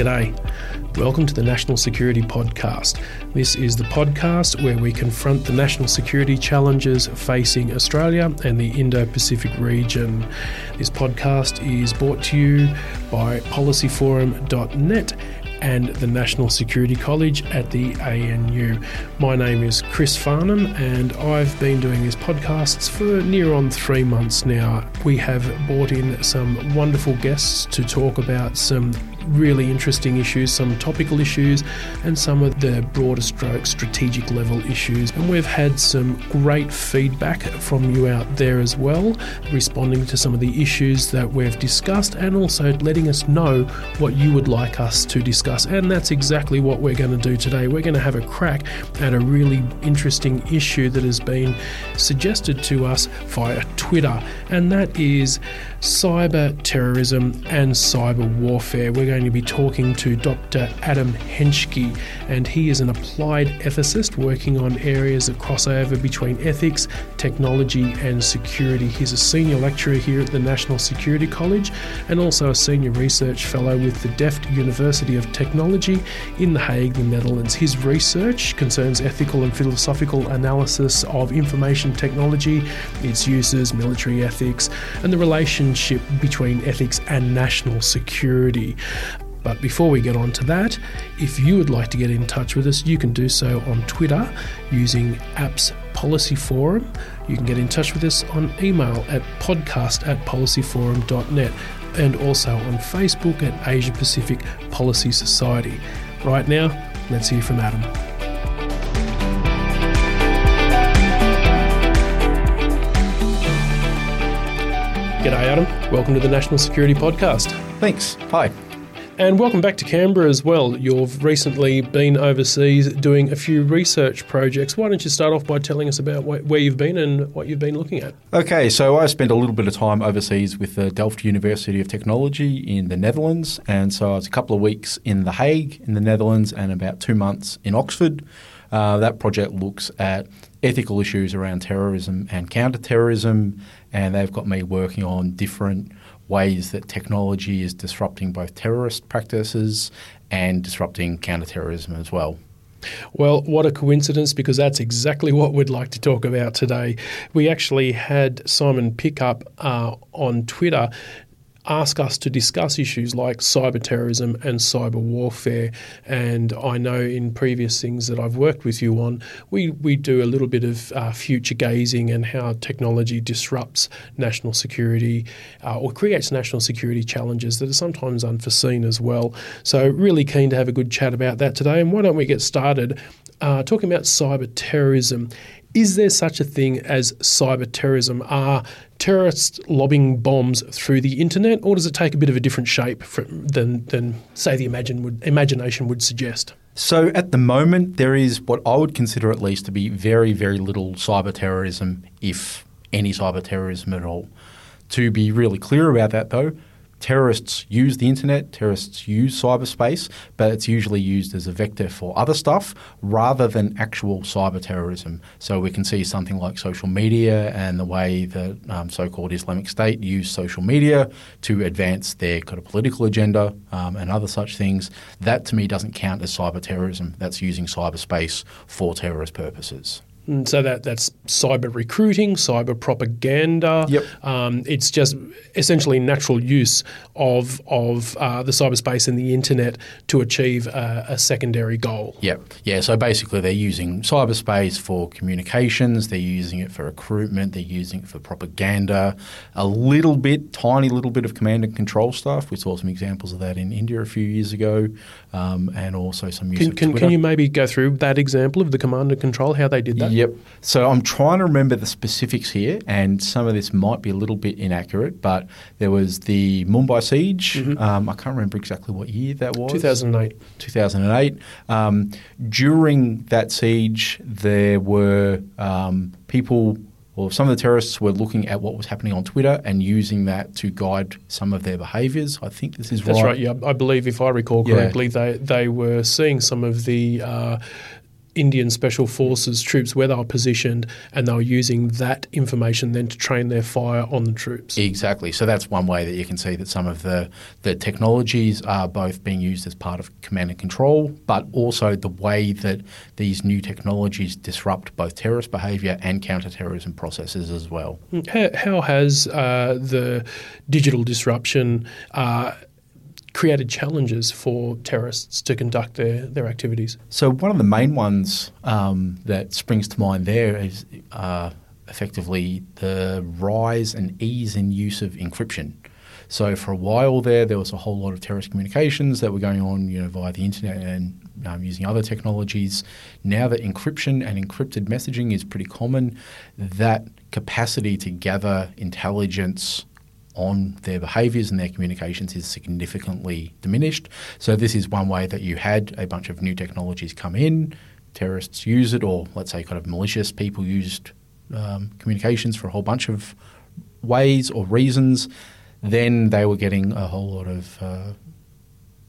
G'day. Welcome to the National Security Podcast. This is the podcast where we confront the national security challenges facing Australia and the Indo Pacific region. This podcast is brought to you by policyforum.net and the National Security College at the ANU. My name is Chris Farnham, and I've been doing these podcasts for near on three months now. We have brought in some wonderful guests to talk about some really interesting issues, some topical issues, and some of the broader stroke strategic level issues. And we've had some great feedback from you out there as well, responding to some of the issues that we've discussed and also letting us know what you would like us to discuss. And that's exactly what we're going to do today. We're going to have a crack at a really interesting issue that has been suggested to us via Twitter, and that is cyber terrorism and cyber warfare. We're going to be talking to Dr. Adam Henschke, and he is an applied ethicist working on areas of crossover between ethics, technology, and security. He's a senior lecturer here at the National Security College and also a senior research fellow with the Delft University of Technology in The Hague, the Netherlands. His research concerns ethical and philosophical analysis of information technology, its uses, military ethics, and the relationship between ethics and national security. But before we get on to that, if you would like to get in touch with us, you can do so on Twitter using APPS Policy Forum. You can get in touch with us on email at podcast at policyforum.net and also on Facebook at Asia Pacific Policy Society. Right now, let's hear from Adam. G'day, Adam. Welcome to the National Security Podcast. Thanks. Hi. And welcome back to Canberra as well. You've recently been overseas doing a few research projects. Why don't you start off by telling us about wh- where you've been and what you've been looking at? Okay, so I spent a little bit of time overseas with the Delft University of Technology in the Netherlands. And so I was a couple of weeks in The Hague in the Netherlands and about two months in Oxford. Uh, that project looks at ethical issues around terrorism and counterterrorism, and they've got me working on different ways that technology is disrupting both terrorist practices and disrupting counterterrorism as well. Well, what a coincidence because that's exactly what we'd like to talk about today. We actually had Simon Pickup uh, on Twitter ask us to discuss issues like cyber terrorism and cyber warfare. And I know in previous things that I've worked with you on, we, we do a little bit of uh, future gazing and how technology disrupts national security uh, or creates national security challenges that are sometimes unforeseen as well. So, really keen to have a good chat about that today. And why don't we get started uh, talking about cyber terrorism? Is there such a thing as cyber terrorism? Are terrorists lobbing bombs through the internet, or does it take a bit of a different shape than, than, say, the imagine would, imagination would suggest? So at the moment, there is what I would consider at least to be very, very little cyber terrorism, if any cyber terrorism at all. To be really clear about that, though, terrorists use the internet, terrorists use cyberspace, but it's usually used as a vector for other stuff rather than actual cyber terrorism. So we can see something like social media and the way that um, so called Islamic State use social media to advance their kind of political agenda um, and other such things. That to me doesn't count as cyber terrorism. That's using cyberspace for terrorist purposes. And so that that's cyber recruiting, cyber propaganda. Yep. Um, it's just essentially natural use of of uh, the cyberspace and the internet to achieve a, a secondary goal. Yeah, yeah. So basically, they're using cyberspace for communications. They're using it for recruitment. They're using it for propaganda. A little bit, tiny little bit of command and control stuff. We saw some examples of that in India a few years ago, um, and also some use Can, can, can you maybe go through that example of the command and control, how they did that? Yep. So I'm trying to remember the specifics here, and some of this might be a little bit inaccurate, but there was the Mumbai siege. Um, I can't remember exactly what year that was. 2008. 2008. Um, during that siege, there were um, people, or some of the terrorists were looking at what was happening on Twitter and using that to guide some of their behaviours. I think this is That's right. right. Yeah, I believe if I recall Yeah. correctly, they they were seeing some of the uh, Indian Special Forces troops where they were positioned, and they were using that information then to train their fire on the troops. Exactly. So that's one way that you can see that some of the, the technologies are both being used as part of command and control, but also the way that these new technologies disrupt both terrorist behaviour and counterterrorism processes as well. How, how has uh, the digital disruption uh, created challenges for terrorists to conduct their, their activities? So one of the main ones um, that springs to mind there is uh, effectively the rise and ease in use of encryption. So for a while there, there was a whole lot of terrorist communications that were going on, you know, via the internet and um, using other technologies. Now that encryption and encrypted messaging is pretty common, that capacity to gather intelligence on their behaviours and their communications is significantly diminished. So this is one way that you had a bunch of new technologies come in, terrorists use it, or let's say kind of malicious people used um, communications for a whole bunch of ways or reasons. Then they were getting a whole lot of uh,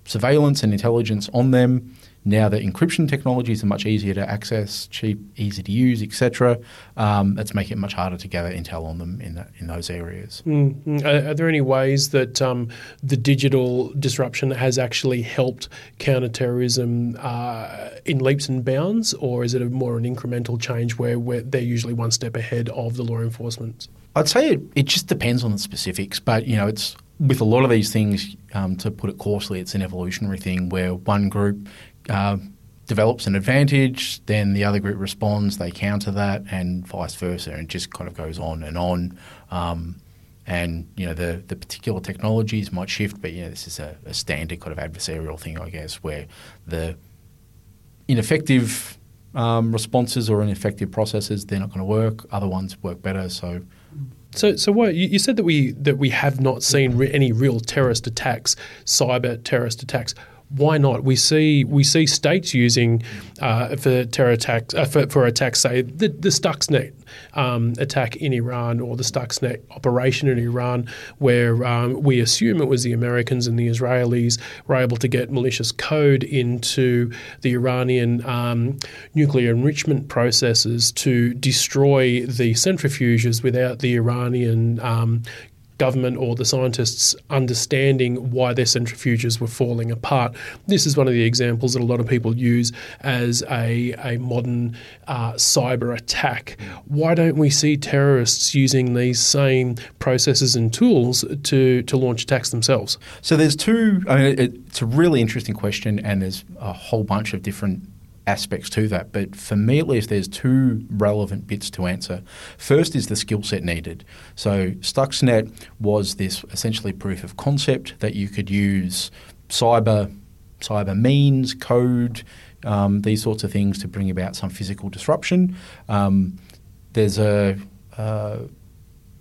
surveillance and intelligence on them. Now that encryption technologies are much easier to access, cheap, easy to use, etc., um, that's making it much harder to gather intel on them in that, in those areas. Mm. Are, are there any ways that um, the digital disruption has actually helped counterterrorism uh, in leaps and bounds, or is it a more an incremental change where, where they're usually one step ahead of the law enforcement? I'd say it, it just depends on the specifics, but you know, it's with a lot of these things. Um, to put it coarsely, it's an evolutionary thing where one group uh, develops an advantage, then the other group responds, they counter that, and vice versa, and just kind of goes on and on. Um, and you know, the the particular technologies might shift, but you know, this is a, a standard kind of adversarial thing, I guess, where the ineffective um, responses or ineffective processes they're not going to work. Other ones work better, so. So, so what you, you said that we that we have not seen re- any real terrorist attacks, cyber terrorist attacks. Why not? We see we see states using uh, for terror attacks uh, for, for attacks, say the, the Stuxnet um, attack in Iran or the Stuxnet operation in Iran, where um, we assume it was the Americans and the Israelis were able to get malicious code into the Iranian um, nuclear enrichment processes to destroy the centrifuges without the Iranian um, government or the scientists understanding why their centrifuges were falling apart. This is one of the examples that a lot of people use as a, a modern uh, cyber attack. Why don't we see terrorists using these same processes and tools to, to launch attacks themselves? So there's two. I mean, it, it's a really interesting question, and there's a whole bunch of different aspects to that. But for me, at least, there's two relevant bits to answer. First is the skill set needed. So Stuxnet was this essentially proof of concept that you could use cyber cyber means, code, um, these sorts of things to bring about some physical disruption. Um, there's a uh,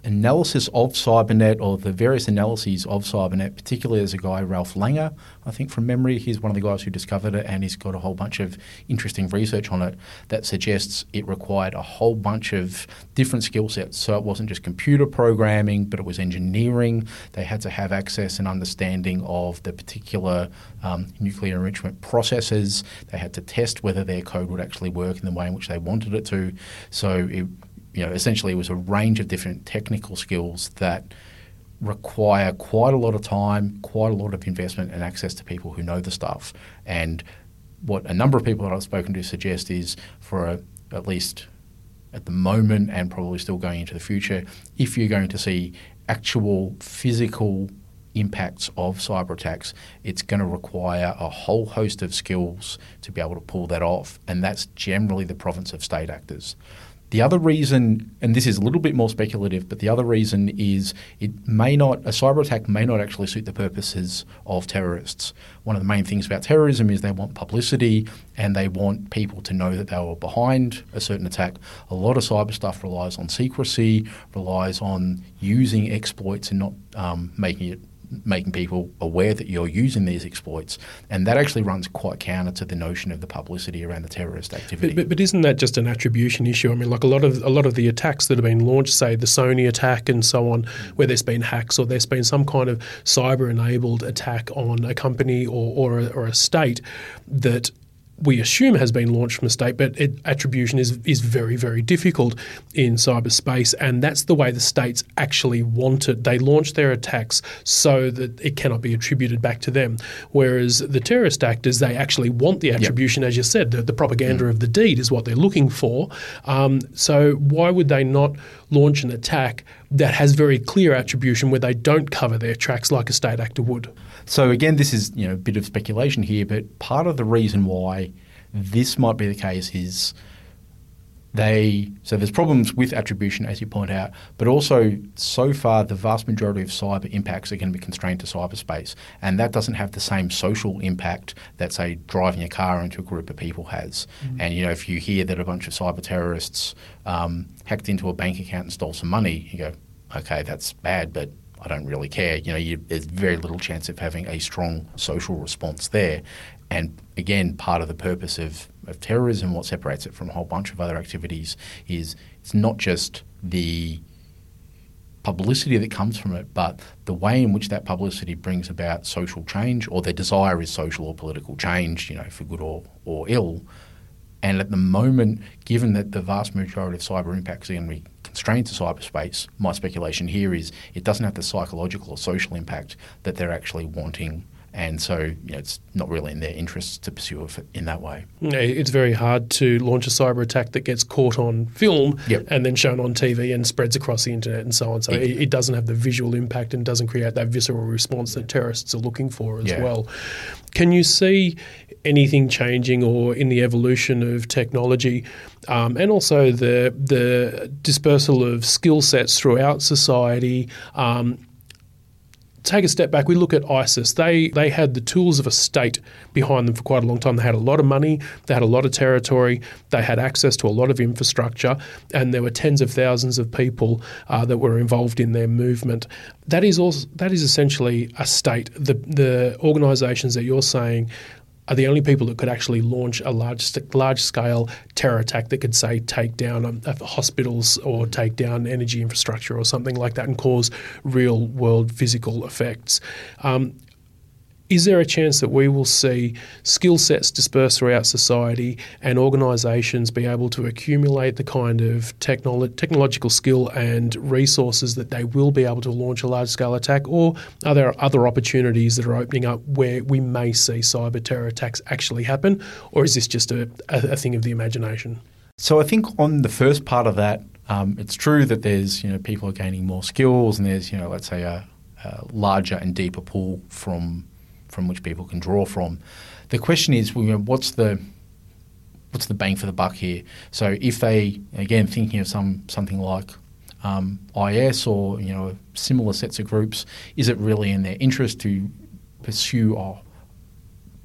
analysis of CyberNet or the various analyses of CyberNet, particularly there's a guy, Ralph Langner, I think from memory. He's one of the guys who discovered it and he's got a whole bunch of interesting research on it that suggests it required a whole bunch of different skill sets. So it wasn't just computer programming, but it was engineering. They had to have access and understanding of the particular um, nuclear enrichment processes. They had to test whether their code would actually work in the way in which they wanted it to. So it you know, essentially it was a range of different technical skills that require quite a lot of time, quite a lot of investment and access to people who know the stuff. And what a number of people that I've spoken to suggest is for a, at least at the moment and probably still going into the future, if you're going to see actual physical impacts of cyber attacks, it's going to require a whole host of skills to be able to pull that off, and that's generally the province of state actors. The other reason, and this is a little bit more speculative, but the other reason is it may not, a cyber attack may not actually suit the purposes of terrorists. One of the main things about terrorism is they want publicity and they want people to know that they were behind a certain attack. A lot of cyber stuff relies on secrecy, relies on using exploits and not um, making it making people aware that you're using these exploits, and that actually runs quite counter to the notion of the publicity around the terrorist activity. But, but, but, isn't that just an attribution issue? I mean, like a lot of a lot of the attacks that have been launched, say the Sony attack and so on, where there's been hacks or there's been some kind of cyber-enabled attack on a company or or a, or a state that we assume has been launched from a state, but it, attribution is is very very difficult in cyberspace, and that's the way the states actually want it. They launch their attacks so that it cannot be attributed back to them. Whereas the terrorist actors, they actually want the attribution, yep. as you said, the, the propaganda mm. of the deed is what they're looking for. Um, so why would they not launch an attack that has very clear attribution where they don't cover their tracks like a state actor would? So again, this is you know a bit of speculation here, but part of the reason why this might be the case is they so there's problems with attribution as you point out, but also so far the vast majority of cyber impacts are going to be constrained to cyberspace, and that doesn't have the same social impact that say driving a car into a group of people has. Mm-hmm. And you know if you hear that a bunch of cyber terrorists um, hacked into a bank account and stole some money, you go, okay, that's bad, but I don't really care. You know, you, there's very little chance of having a strong social response there. And again, part of the purpose of, of terrorism, what separates it from a whole bunch of other activities, is it's not just the publicity that comes from it, but the way in which that publicity brings about social change, or their desire is social or political change, you know, for good or, or ill. And at the moment, given that the vast majority of cyber impacts are going to be constrained to cyberspace, my speculation here is it doesn't have the psychological or social impact that they're actually wanting and so you know, it's not really in their interests to pursue it in that way. It's very hard to launch a cyber attack that gets caught on film yep. and then shown on TV and spreads across the internet and so on. So it, it, doesn't have the visual impact and doesn't create that visceral response that terrorists are looking for as yeah. well. Can you see anything changing or in the evolution of technology, um, and also the the dispersal of skill sets throughout society. Um, take a step back, we look at ISIS. They they had the tools of a state behind them for quite a long time. They had a lot of money, they had a lot of territory, they had access to a lot of infrastructure, and there were tens of thousands of people uh, that were involved in their movement. That is also that is essentially a state. The the organisations that you're saying are the only people that could actually launch a large large scale terror attack that could say take down um, hospitals or take down energy infrastructure or something like that and cause real world physical effects. Um, is there a chance that we will see skill sets dispersed throughout society and organisations be able to accumulate the kind of technolo- technological skill and resources that they will be able to launch a large scale attack? Or are there other opportunities that are opening up where we may see cyber terror attacks actually happen? Or is this just a, a, a thing of the imagination? So I think on the first part of that, um, it's true that there's you know people are gaining more skills and there's you know let's say a, a larger and deeper pool from from which people can draw from. The question is, what's the what's the bang for the buck here? So if they again thinking of some something like um, IS or you know similar sets of groups, is it really in their interest to pursue uh,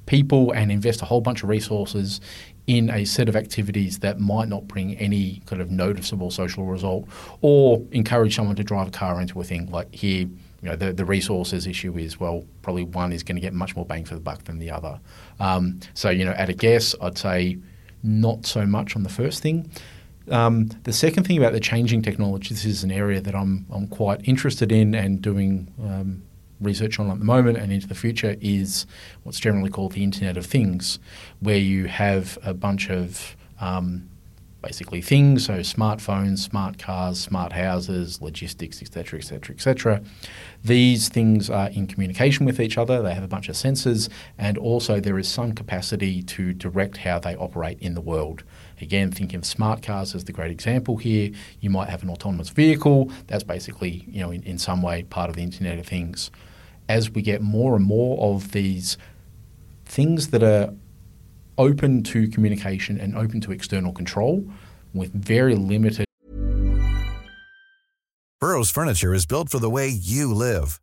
people and invest a whole bunch of resources in a set of activities that might not bring any kind of noticeable social result, or encourage someone to drive a car into a thing like here you know, the, the resources issue is, well, probably one is going to get much more bang for the buck than the other. Um, so, you know, at a guess, I'd say not so much on the first thing. Um, the second thing about the changing technology, this is an area that I'm, I'm quite interested in and doing um, research on at the moment and into the future, is what's generally called the Internet of Things, where you have a bunch of um, basically things, so smartphones, smart cars, smart houses, logistics, etc., etc., etc. These things are in communication with each other. They have a bunch of sensors, and also there is some capacity to direct how they operate in the world. again, thinking of smart cars as the great example here, you might have an autonomous vehicle that's basically, you know, in, in some way part of the Internet of Things. As we get more and more of these things that are open to communication and open to external control with very limited Burrow's furniture is built for the way you live.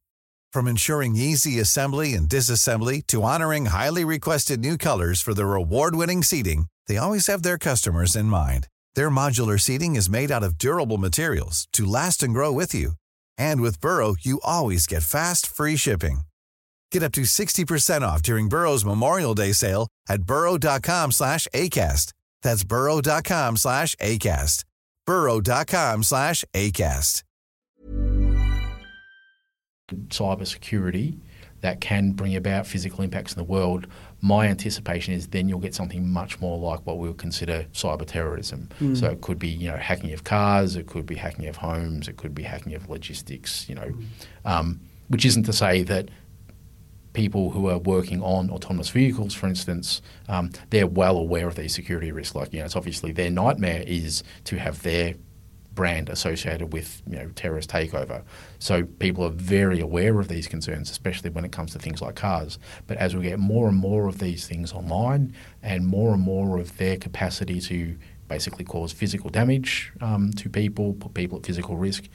From ensuring easy assembly and disassembly to honoring highly requested new colors for their award-winning seating, they always have their customers in mind. Their modular seating is made out of durable materials to last and grow with you. And with Burrow, you always get fast, free shipping. Get up to 60% off during Burrow's Memorial Day sale at burrow.com slash ACAST. That's burrow.com slash ACAST. burrow.com slash ACAST. cybersecurity that can bring about physical impacts in the world, my anticipation is then you'll get something much more like what we would consider cyber terrorism. Mm. So it could be you know hacking of cars, it could be hacking of homes, it could be hacking of logistics. You know, Mm. um, which isn't to say that people who are working on autonomous vehicles, for instance, um, they're well aware of these security risks. Like you know, it's obviously their nightmare is to have their brand associated with you know terrorist takeover. So people are very aware of these concerns, especially when it comes to things like cars. But as we get more and more of these things online, and more and more of their capacity to basically cause physical damage um, to people, put people at physical risk.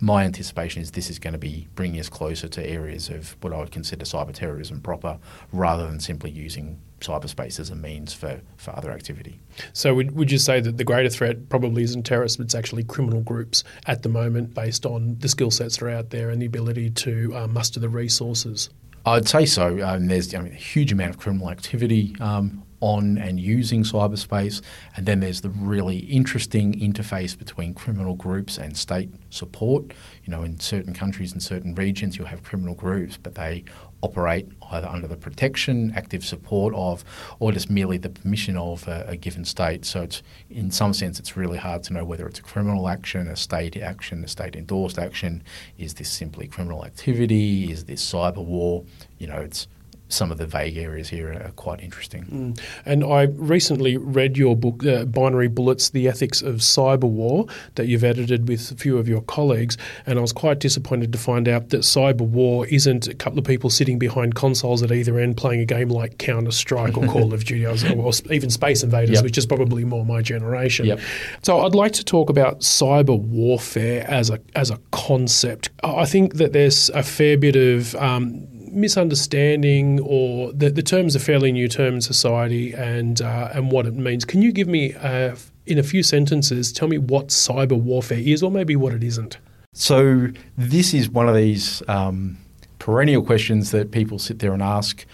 My anticipation is this is going to be bringing us closer to areas of what I would consider cyber terrorism proper, rather than simply using cyberspace as a means for, for other activity. So would, would you say that the greater threat probably isn't terrorists, but it's actually criminal groups at the moment based on the skill sets that are out there and the ability to uh, muster the resources? I'd say so. Um, there's I mean, a huge amount of criminal activity um, on and using cyberspace, and then there's the really interesting interface between criminal groups and state support. You know, in certain countries and certain regions, you'll have criminal groups, but they operate either under the protection, active support of, or just merely the permission of a, a given state. So it's in some sense, it's really hard to know whether it's a criminal action, a state action, a state endorsed action. Is this simply criminal activity? Is this cyber war? You know, it's some of the vague areas here are quite interesting. And I recently read your book, uh, Binary Bullets The Ethics of Cyber War, that you've edited with a few of your colleagues. And I was quite disappointed to find out that cyber war isn't a couple of people sitting behind consoles at either end playing a game like Counter Strike or Call of Duty or, or even Space Invaders, Yep. which is probably more my generation. Yep. So I'd like to talk about cyber warfare as a, as a concept. I think that there's a fair bit of. Um, misunderstanding or the, the terms are fairly new term in society and uh, and what it means. Can you give me uh, in a few sentences tell me what cyber warfare is or maybe what it isn't? So this is one of these um, perennial questions that people sit there and ask.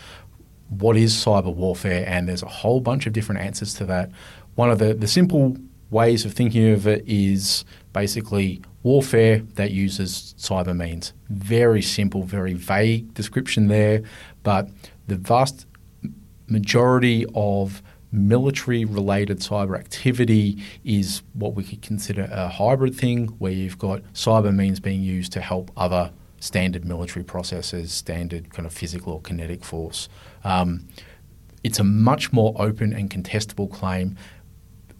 What is cyber warfare? And there's a whole bunch of different answers to that. One of the, the simple ways of thinking of it is basically warfare that uses cyber means. Very simple, very vague description there, but the vast majority of military related cyber activity is what we could consider a hybrid thing where you've got cyber means being used to help other standard military processes, standard kind of physical or kinetic force. Um, it's a much more open and contestable claim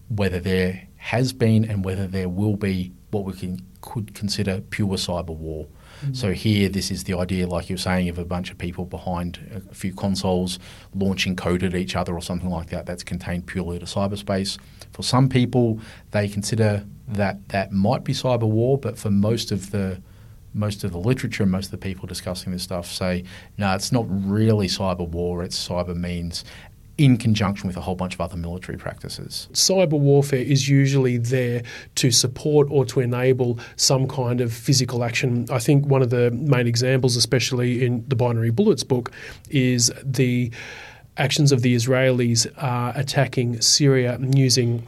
whether there has been and whether there will be what we can, could consider pure cyber war. Mm. So here, this is the idea, like you were saying, of a bunch of people behind a few consoles launching code at each other or something like that. That's contained purely to cyberspace. For some people, they consider that that might be cyber war, but for most of the most of the literature and most of the people discussing this stuff say, no, it's not really cyber war. It's cyber means in conjunction with a whole bunch of other military practices. Cyber warfare is usually there to support or to enable some kind of physical action. I think one of the main examples, especially in the Binary Bullets book, is the actions of the Israelis uh, attacking Syria using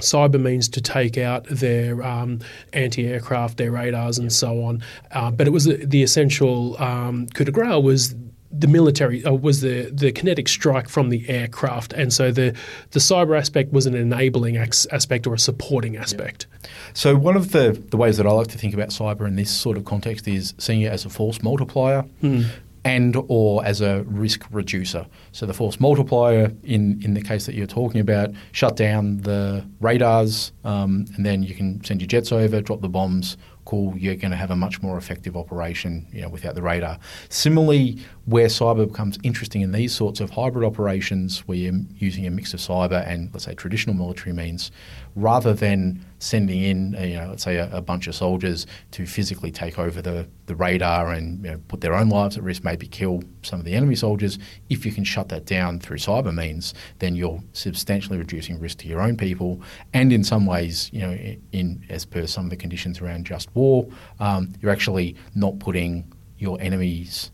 cyber means to take out their um, anti-aircraft, their radars, and so on. Uh, but it was the, the essential um, coup de grace was the military uh, was the the kinetic strike from the aircraft, and so the the cyber aspect was an enabling ex- aspect or a supporting aspect. So one of the, the ways that I like to think about cyber in this sort of context is seeing it as a force multiplier. and or as a risk reducer. So the force multiplier, in, in the case that you're talking about, shut down the radars, um, and then you can send your jets over, drop the bombs, cool, you're going to have a much more effective operation you know, without the radar. Similarly, where cyber becomes interesting in these sorts of hybrid operations, where you're using a mix of cyber and, let's say, traditional military means, rather than sending in, uh, you know, let's say a, a bunch of soldiers to physically take over the, the radar and you know, put their own lives at risk, maybe kill some of the enemy soldiers, if you can shut that down through cyber means, then you're substantially reducing risk to your own people. And in some ways, you know, in, in as per some of the conditions around just war, um, you're actually not putting your enemies'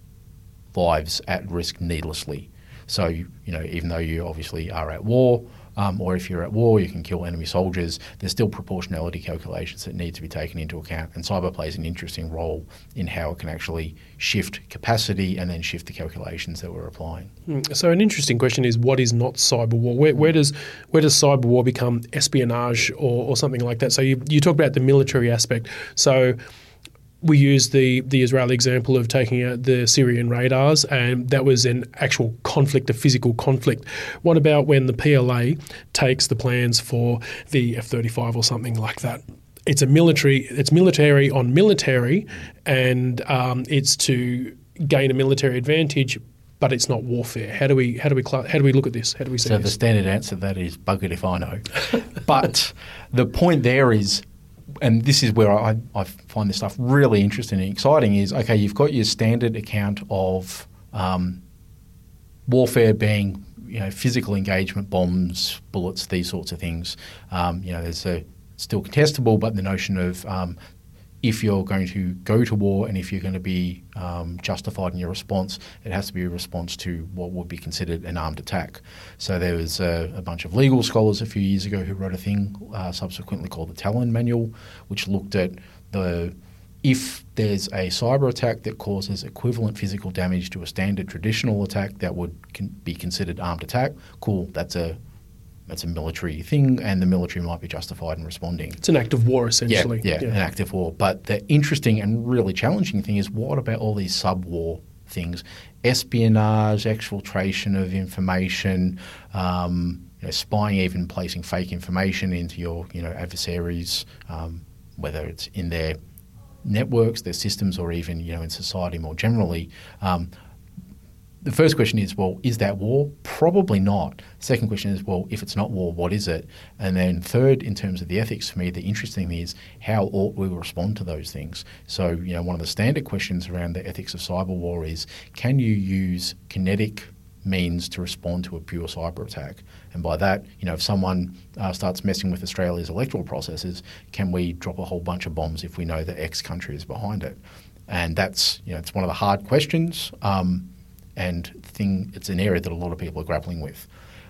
lives at risk needlessly. So, you know, even though you obviously are at war, um, or if you're at war, you can kill enemy soldiers. There's still proportionality calculations that need to be taken into account, and cyber plays an interesting role in how it can actually shift capacity and then shift the calculations that we're applying. Hmm, so, an interesting question is, what is not cyber war? Where, where does where does cyber war become espionage or, or something like that? So, you you talk about the military aspect. So we used the the Israeli example of taking out the Syrian radars, and that was an actual conflict, a physical conflict. What about when the PLA takes the plans for the F thirty five or something like that? It's a military. It's military on military, and um, it's to gain a military advantage. But it's not warfare. How do we how do we how do we look at this? How do we see so this? the standard answer to that is buggered if I know. but the point there is and this is where I, I, find this stuff really interesting and exciting is okay, you've got your standard account of um, warfare being you know physical engagement, bombs, bullets, these sorts of things. Um, you know, there's a still contestable, but the notion of um, if you're going to go to war and if you're going to be um, justified in your response, it has to be a response to what would be considered an armed attack. So there was a, a bunch of legal scholars a few years ago who wrote a thing uh, subsequently called the Tallinn Manual, which looked at the if there's a cyber attack that causes equivalent physical damage to a standard traditional attack that would con- be considered armed attack, cool, that's a it's a military thing, and the military might be justified in responding. It's an act of war, essentially. Yeah, yeah, yeah. an act of war. But the interesting and really challenging thing is what about all these sub-war things? Espionage, exfiltration of information, um, you know, spying, even placing fake information into your you know adversaries, um, whether it's in their networks, their systems, or even you know in society more generally. Um, the first question is, well, is that war? Probably not. Second question is, well, if it's not war, what is it? And then third, in terms of the ethics, for me, the interesting thing is how ought we respond to those things? So, you know, one of the standard questions around the ethics of cyber war is, can you use kinetic means to respond to a pure cyber attack? And by that, you know, if someone uh, starts messing with Australia's electoral processes, can we drop a whole bunch of bombs if we know that X country is behind it? And that's, you know, it's one of the hard questions. Um, and thing it's an area that a lot of people are grappling with.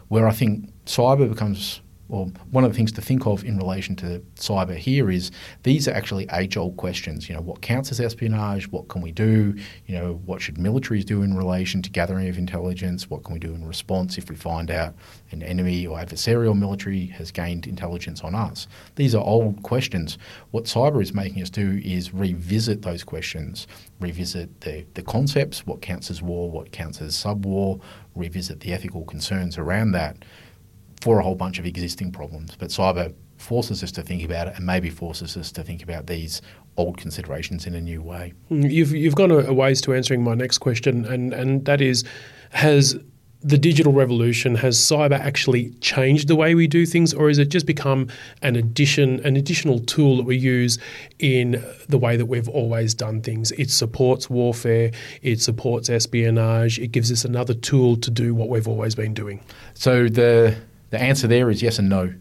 Where I think cyber becomes well, one of the things to think of in relation to cyber here is these are actually age-old questions. You know, what counts as espionage? What can we do? You know, what should militaries do in relation to gathering of intelligence? What can we do in response if we find out an enemy or adversarial military has gained intelligence on us? These are old questions. What cyber is making us do is revisit those questions, revisit the, the concepts, what counts as war, what counts as sub-war, revisit the ethical concerns around that for a whole bunch of existing problems. But cyber forces us to think about it and maybe forces us to think about these old considerations in a new way. Mm, you've, you've gone a, ways to answering my next question, and, and that is has the digital revolution has cyber actually changed the way we do things or has it just become an addition an additional tool that we use in the way that we've always done things it supports warfare it supports espionage it gives us another tool to do what we've always been doing so the the answer there is yes and no.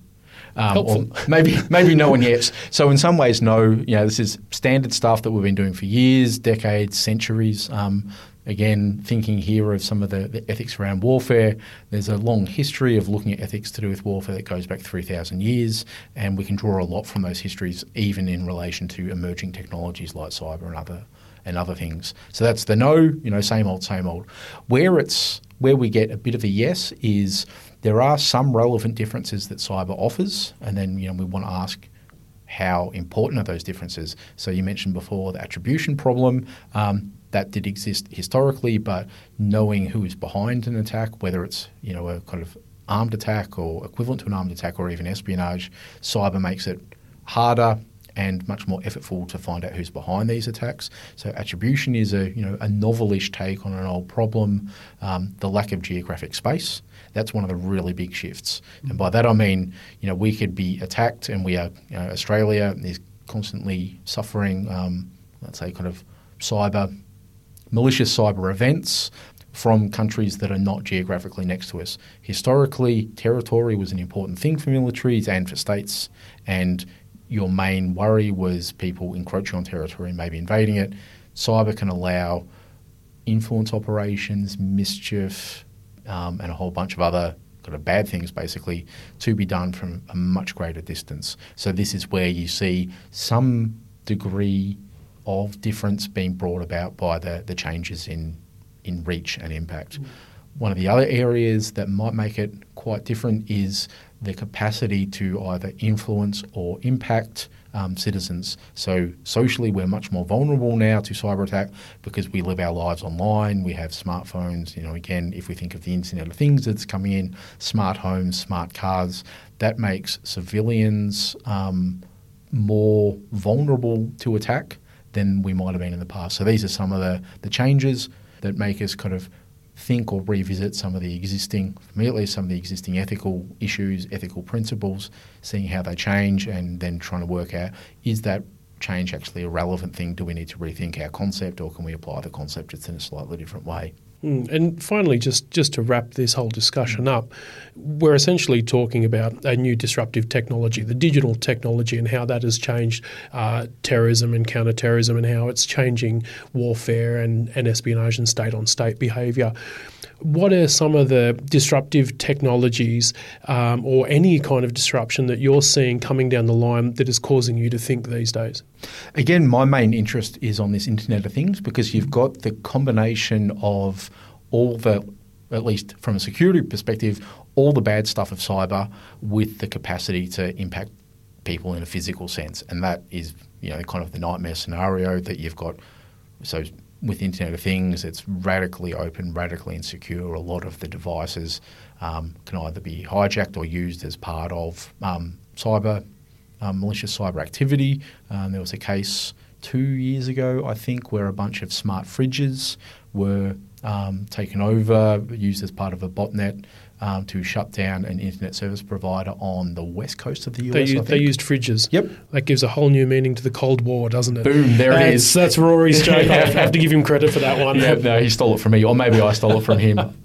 Um, or maybe maybe no and yes. So in some ways, no. You know, this is standard stuff that we've been doing for years, decades, centuries. Um, again, thinking here of some of the, the, ethics around warfare. There's a long history of looking at ethics to do with warfare that goes back 3,000 years, and we can draw a lot from those histories, even in relation to emerging technologies like cyber and other and other things. So that's the no. You know, same old, same old. Where it's where we get a bit of a yes is there are some relevant differences that cyber offers, and then you know we want to ask how important are those differences. So you mentioned before the attribution problem. Um, that did exist historically, but knowing who is behind an attack, whether it's you know a kind of armed attack or equivalent to an armed attack or even espionage, cyber makes it harder and much more effortful to find out who's behind these attacks. So attribution is a you know a novelish take on an old problem. Um, the lack of geographic space that's one of the really big shifts, and by that I mean you know we could be attacked, and we are you know, Australia is constantly suffering. Um, let's say kind of cyber malicious cyber events from countries that are not geographically next to us. Historically, territory was an important thing for militaries and for states, and your main worry was people encroaching on territory and maybe invading it. Cyber can allow influence operations, mischief, um, and a whole bunch of other kind of bad things basically to be done from a much greater distance. So this is where you see some degree of difference being brought about by the, the changes in in reach and impact. Mm. One of the other areas that might make it quite different is the capacity to either influence or impact um, citizens. So socially, we're much more vulnerable now to cyber attack because we live our lives online. We have smartphones. You know, again, if we think of the Internet of Things that's coming in, smart homes, smart cars, that makes civilians um, more vulnerable to attack than we might have been in the past. So these are some of the, the changes that make us kind of think or revisit some of the existing, immediately some of the existing ethical issues, ethical principles, seeing how they change, and then trying to work out is that change actually a relevant thing? Do we need to rethink our concept, or can we apply the concept just in a slightly different way? Mm. And finally, just, just to wrap this whole discussion up, we're essentially talking about a new disruptive technology, the digital technology, and how that has changed uh, terrorism and counterterrorism, and how it's changing warfare and, and espionage and state on state behaviour what are some of the disruptive technologies um, or any kind of disruption that you're seeing coming down the line that is causing you to think these days? Again, my main interest is on this Internet of Things because you've got the combination of all the, at least from a security perspective, all the bad stuff of cyber with the capacity to impact people in a physical sense. And that is, you know, kind of the nightmare scenario that you've got. So with Internet of Things, it's radically open, radically insecure. A lot of the devices um, can either be hijacked or used as part of um, cyber um, malicious cyber activity. Um, there was a case two years ago, I think, where a bunch of smart fridges were um, taken over, used as part of a botnet um, to shut down an internet service provider on the west coast of the US. They, used, they used fridges. Yep. That gives a whole new meaning to the Cold War, doesn't it? Boom, there that's, it is. That's Rory's joke. I have to give him credit for that one. Yeah, no, he stole it from me, or maybe I stole it from him.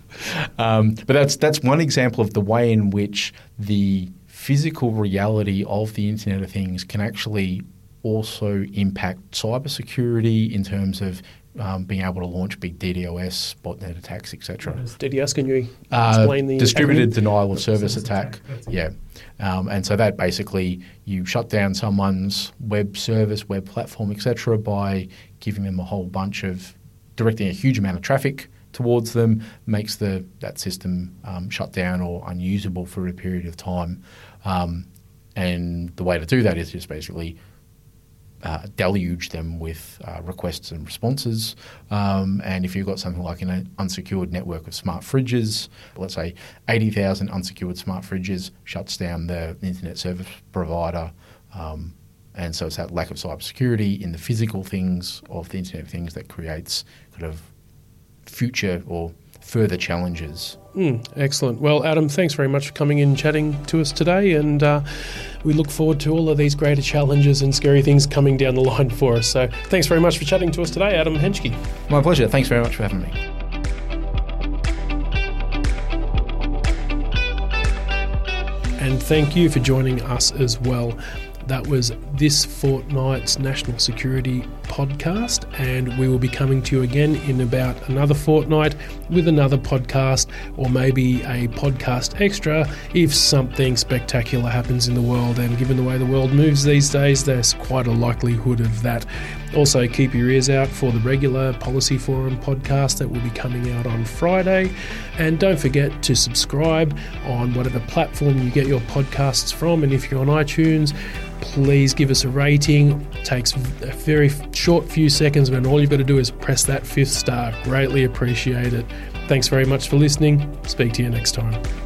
Um, but that's that's one example of the way in which the physical reality of the Internet of Things can actually also impact cybersecurity in terms of um, being able to launch big DDoS, botnet attacks, etc. DDoS, can you uh, explain uh, the distributed denial of service, service attack? attack. Yeah, um, and so that basically you shut down someone's web service, web platform, etc. by giving them a whole bunch of directing a huge amount of traffic towards them, makes the that system um, shut down or unusable for a period of time. Um, and the way to do that is just basically uh, deluge them with uh, requests and responses. Um, and if you've got something like an unsecured network of smart fridges, let's say 80,000 unsecured smart fridges shuts down the internet service provider. Um, and so it's that lack of cybersecurity in the physical things of the Internet of Things that creates kind of future or further challenges. Mm, excellent. Well, Adam, thanks very much for coming in and chatting to us today. And uh, we look forward to all of these greater challenges and scary things coming down the line for us. So thanks very much for chatting to us today, Adam Henschke. My pleasure. Thanks very much for having me. And thank you for joining us as well. That was this fortnight's National Security podcast, and we will be coming to you again in about another fortnight with another podcast or maybe a podcast extra if something spectacular happens in the world. And given the way the world moves these days, there's quite a likelihood of that. Also, keep your ears out for the regular Policy Forum podcast that will be coming out on Friday. And don't forget to subscribe on whatever platform you get your podcasts from. And if you're on iTunes, please give us a rating. It takes a very short few seconds, and all you've got to do is press that fifth star. Greatly appreciate it. Thanks very much for listening. Speak to you next time.